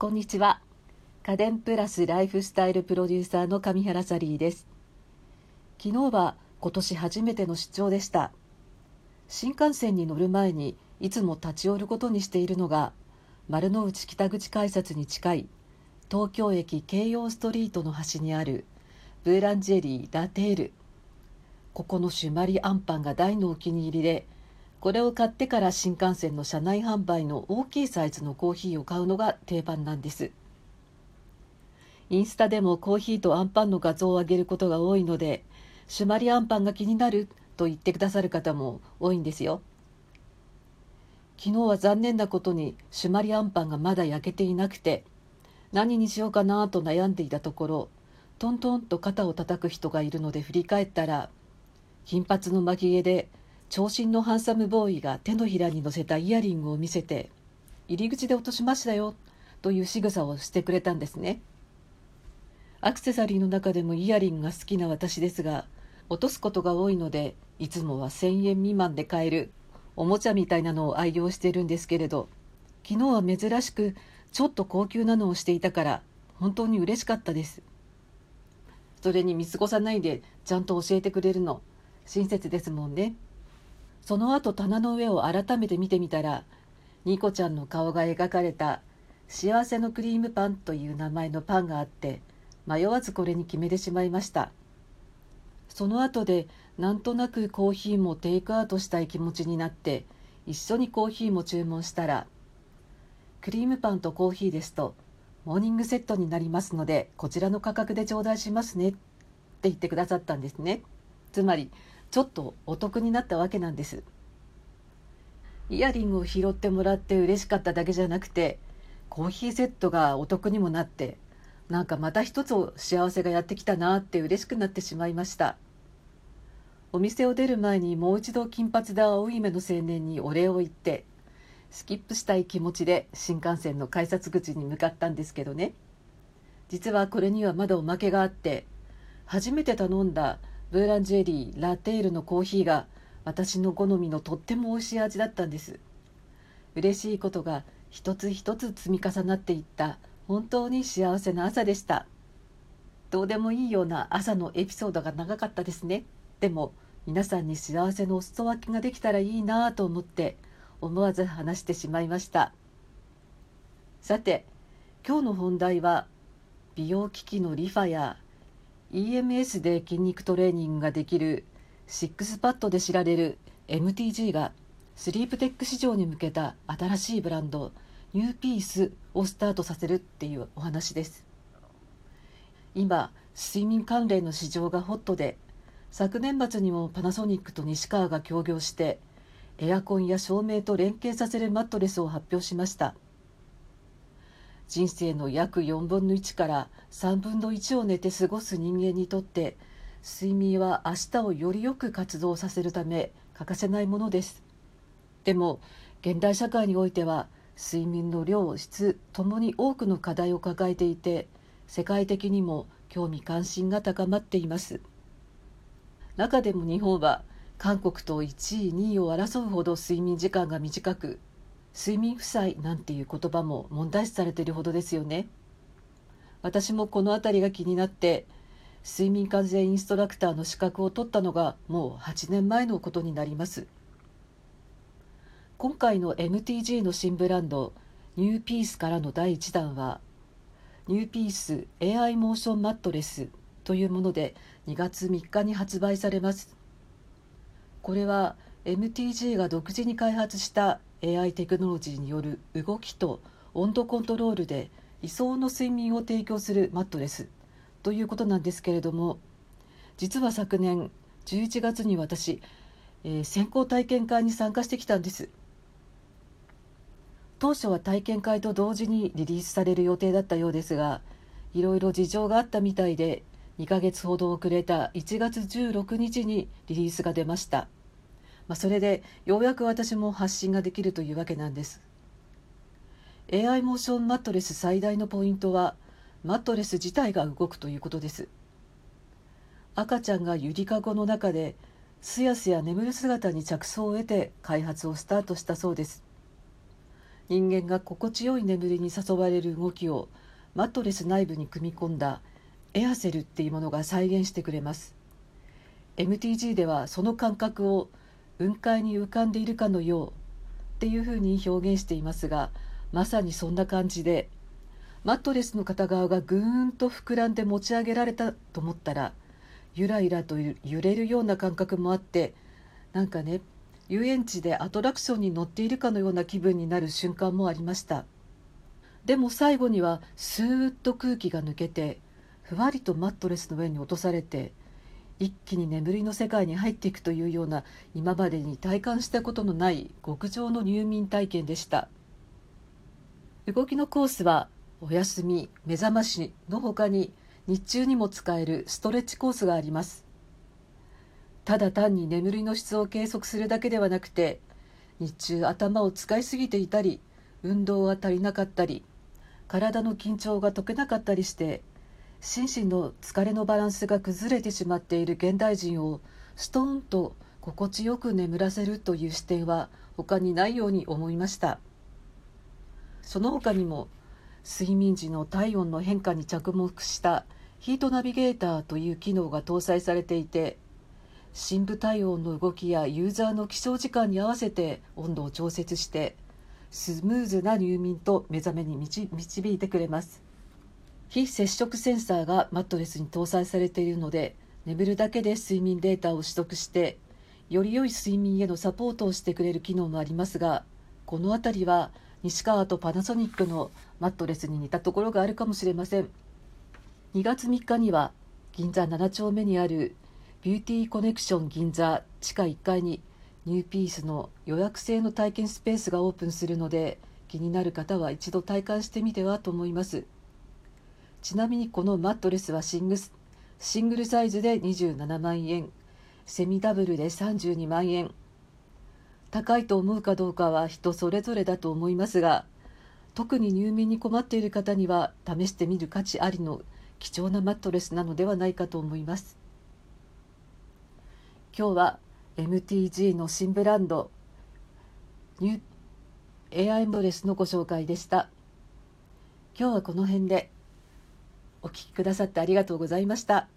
こんにちは。家電プラスライフスタイルプロデューサーの上原サリーです。昨日は今年初めての出張でした。新幹線に乗る前にいつも立ち寄ることにしているのが丸の内北口改札に近い東京駅京葉ストリートの端にあるブーランジェリーラテール。ここのシュマリアンパンが大のお気に入りでこれを買ってから新幹線の車内販売の大きいサイズのコーヒーを買うのが定番なんです。インスタでもコーヒーとアンパンの画像を上げることが多いのでシュマリアンパンが気になると言ってくださる方も多いんですよ。昨日は残念なことにシュマリアンパンがまだ焼けていなくて何にしようかなと悩んでいたところトントンと肩を叩く人がいるので振り返ったら金髪の巻き毛で長身のハンサムボーイが手のひらに乗せたイヤリングを見せて入り口で落としましたよという仕草をしてくれたんですね。アクセサリーの中でもイヤリングが好きな私ですが落とすことが多いのでいつもは1,000円未満で買えるおもちゃみたいなのを愛用してるんですけれど昨日は珍しくちょっと高級なのをしていたから本当に嬉しかったです。それに見過ごさないでちゃんと教えてくれるの親切ですもんね。その後棚の上を改めて見てみたらニコちゃんの顔が描かれた「幸せのクリームパン」という名前のパンがあって迷わずこれに決めてしまいました。その後でなんとなくコーヒーもテイクアウトしたい気持ちになって一緒にコーヒーも注文したら「クリームパンとコーヒーですとモーニングセットになりますのでこちらの価格で頂戴しますね」って言ってくださったんですね。つまりちょっとお得になったわけなんです。イヤリングを拾ってもらって嬉しかっただけじゃなくてコーヒーセットがお得にもなってなんかまた一つ幸せがやってきたなって嬉しくなってしまいました。お店を出る前にもう一度金髪で青い目の青年にお礼を言ってスキップしたい気持ちで新幹線の改札口に向かったんですけどね。実はこれにはまだおまけがあって初めて頼んだブーランジェリーラテールのコーヒーが私の好みのとっても美味しい味だったんです。嬉しいことが一つ一つ積み重なっていった本当に幸せな朝でした。どうでもいいような朝のエピソードが長かったですね。でも皆さんに幸せのお裾分けができたらいいなと思って思わず話してしまいました。さて今日の本題は美容機器のリファや EMS で筋肉トレーニングができるシックスパッドで知られる MTG がスリープテック市場に向けた新しいブランドニューピースをスタートさせるっていうお話です。今睡眠関連の市場がホットで昨年末にもパナソニックと西川が協業してエアコンや照明と連携させるマットレスを発表しました。人生の約4分の1から3分の1を寝て過ごす人間にとって睡眠は明日をよりよく活動させるため欠かせないものです。でも現代社会においては睡眠の量質ともに多くの課題を抱えていて世界的にも興味関心が高まっています。中でも日本は韓国と1位2位を争うほど睡眠時間が短く睡眠負債なんていう言葉も問題視されているほどですよね。私もこの辺りが気になって睡眠完全インストラクターの資格を取ったのがもう8年前のことになります。今回の MTG の新ブランドニューピースからの第1弾はニューピース AI モーションマットレスというもので2月3日に発売されます。これは MTG が独自に開発した AI テクノロジーによる動きと温度コントロールで理想の睡眠を提供するマットレスということなんですけれども実は昨年11月に私、えー、先行体験会に参加してきたんです当初は体験会と同時にリリースされる予定だったようですがいろいろ事情があったみたいで2ヶ月ほど遅れた1月16日にリリースが出ました。まあ、それでようやく私も発信ができるというわけなんです。AI モーションマットレス最大のポイントはマットレス自体が動くということです。赤ちゃんがゆりかごの中ですやすや眠る姿に着想を得て開発をスタートしたそうです。人間が心地よい眠りに誘われる動きをマットレス内部に組み込んだエアセルっていうものが再現してくれます。MTG ではその感覚を雲海に浮かんでいるかのようっていうふうに表現していますがまさにそんな感じでマットレスの片側がぐーんと膨らんで持ち上げられたと思ったらゆらゆらと揺れるような感覚もあってなんかね遊園地でアトラクションに乗っているかのような気分になる瞬間もありました。でも最後にはスーッと空気が抜けてふわりとマットレスの上に落とされて一気に眠りの世界に入っていくというような今までに体感したことのない極上の入眠体験でした。動きのコースはお休み目覚ましの他に日中にも使えるストレッチコースがあります。ただ単に眠りの質を計測するだけではなくて日中頭を使いすぎていたり運動が足りなかったり体の緊張が解けなかったりして心身の疲れのバランスが崩れてしまっている現代人をストーンと心地よく眠らせるという視点は他にないように思いました。その他にも睡眠時の体温の変化に着目したヒートナビゲーターという機能が搭載されていて深部体温の動きやユーザーの起床時間に合わせて温度を調節してスムーズな入眠と目覚めに導いてくれます。非接触センサーがマットレスに搭載されているので眠るだけで睡眠データを取得してより良い睡眠へのサポートをしてくれる機能もありますがこの辺りは西川とパナソニックのマットレスに似たところがあるかもしれません。2月3日には銀座7丁目にあるビューティーコネクション銀座地下1階にニューピースの予約制の体験スペースがオープンするので気になる方は一度体感してみてはと思います。ちなみにこのマットレスはシングスシングルサイズで27万円セミダブルで32万円。高いと思うかどうかは人それぞれだと思いますが特に入眠に困っている方には試してみる価値ありの貴重なマットレスなのではないかと思います。今日は MTG の新ブランドニューエアエンドレスのご紹介でした。今日はこの辺で。お聴きくださってありがとうございました。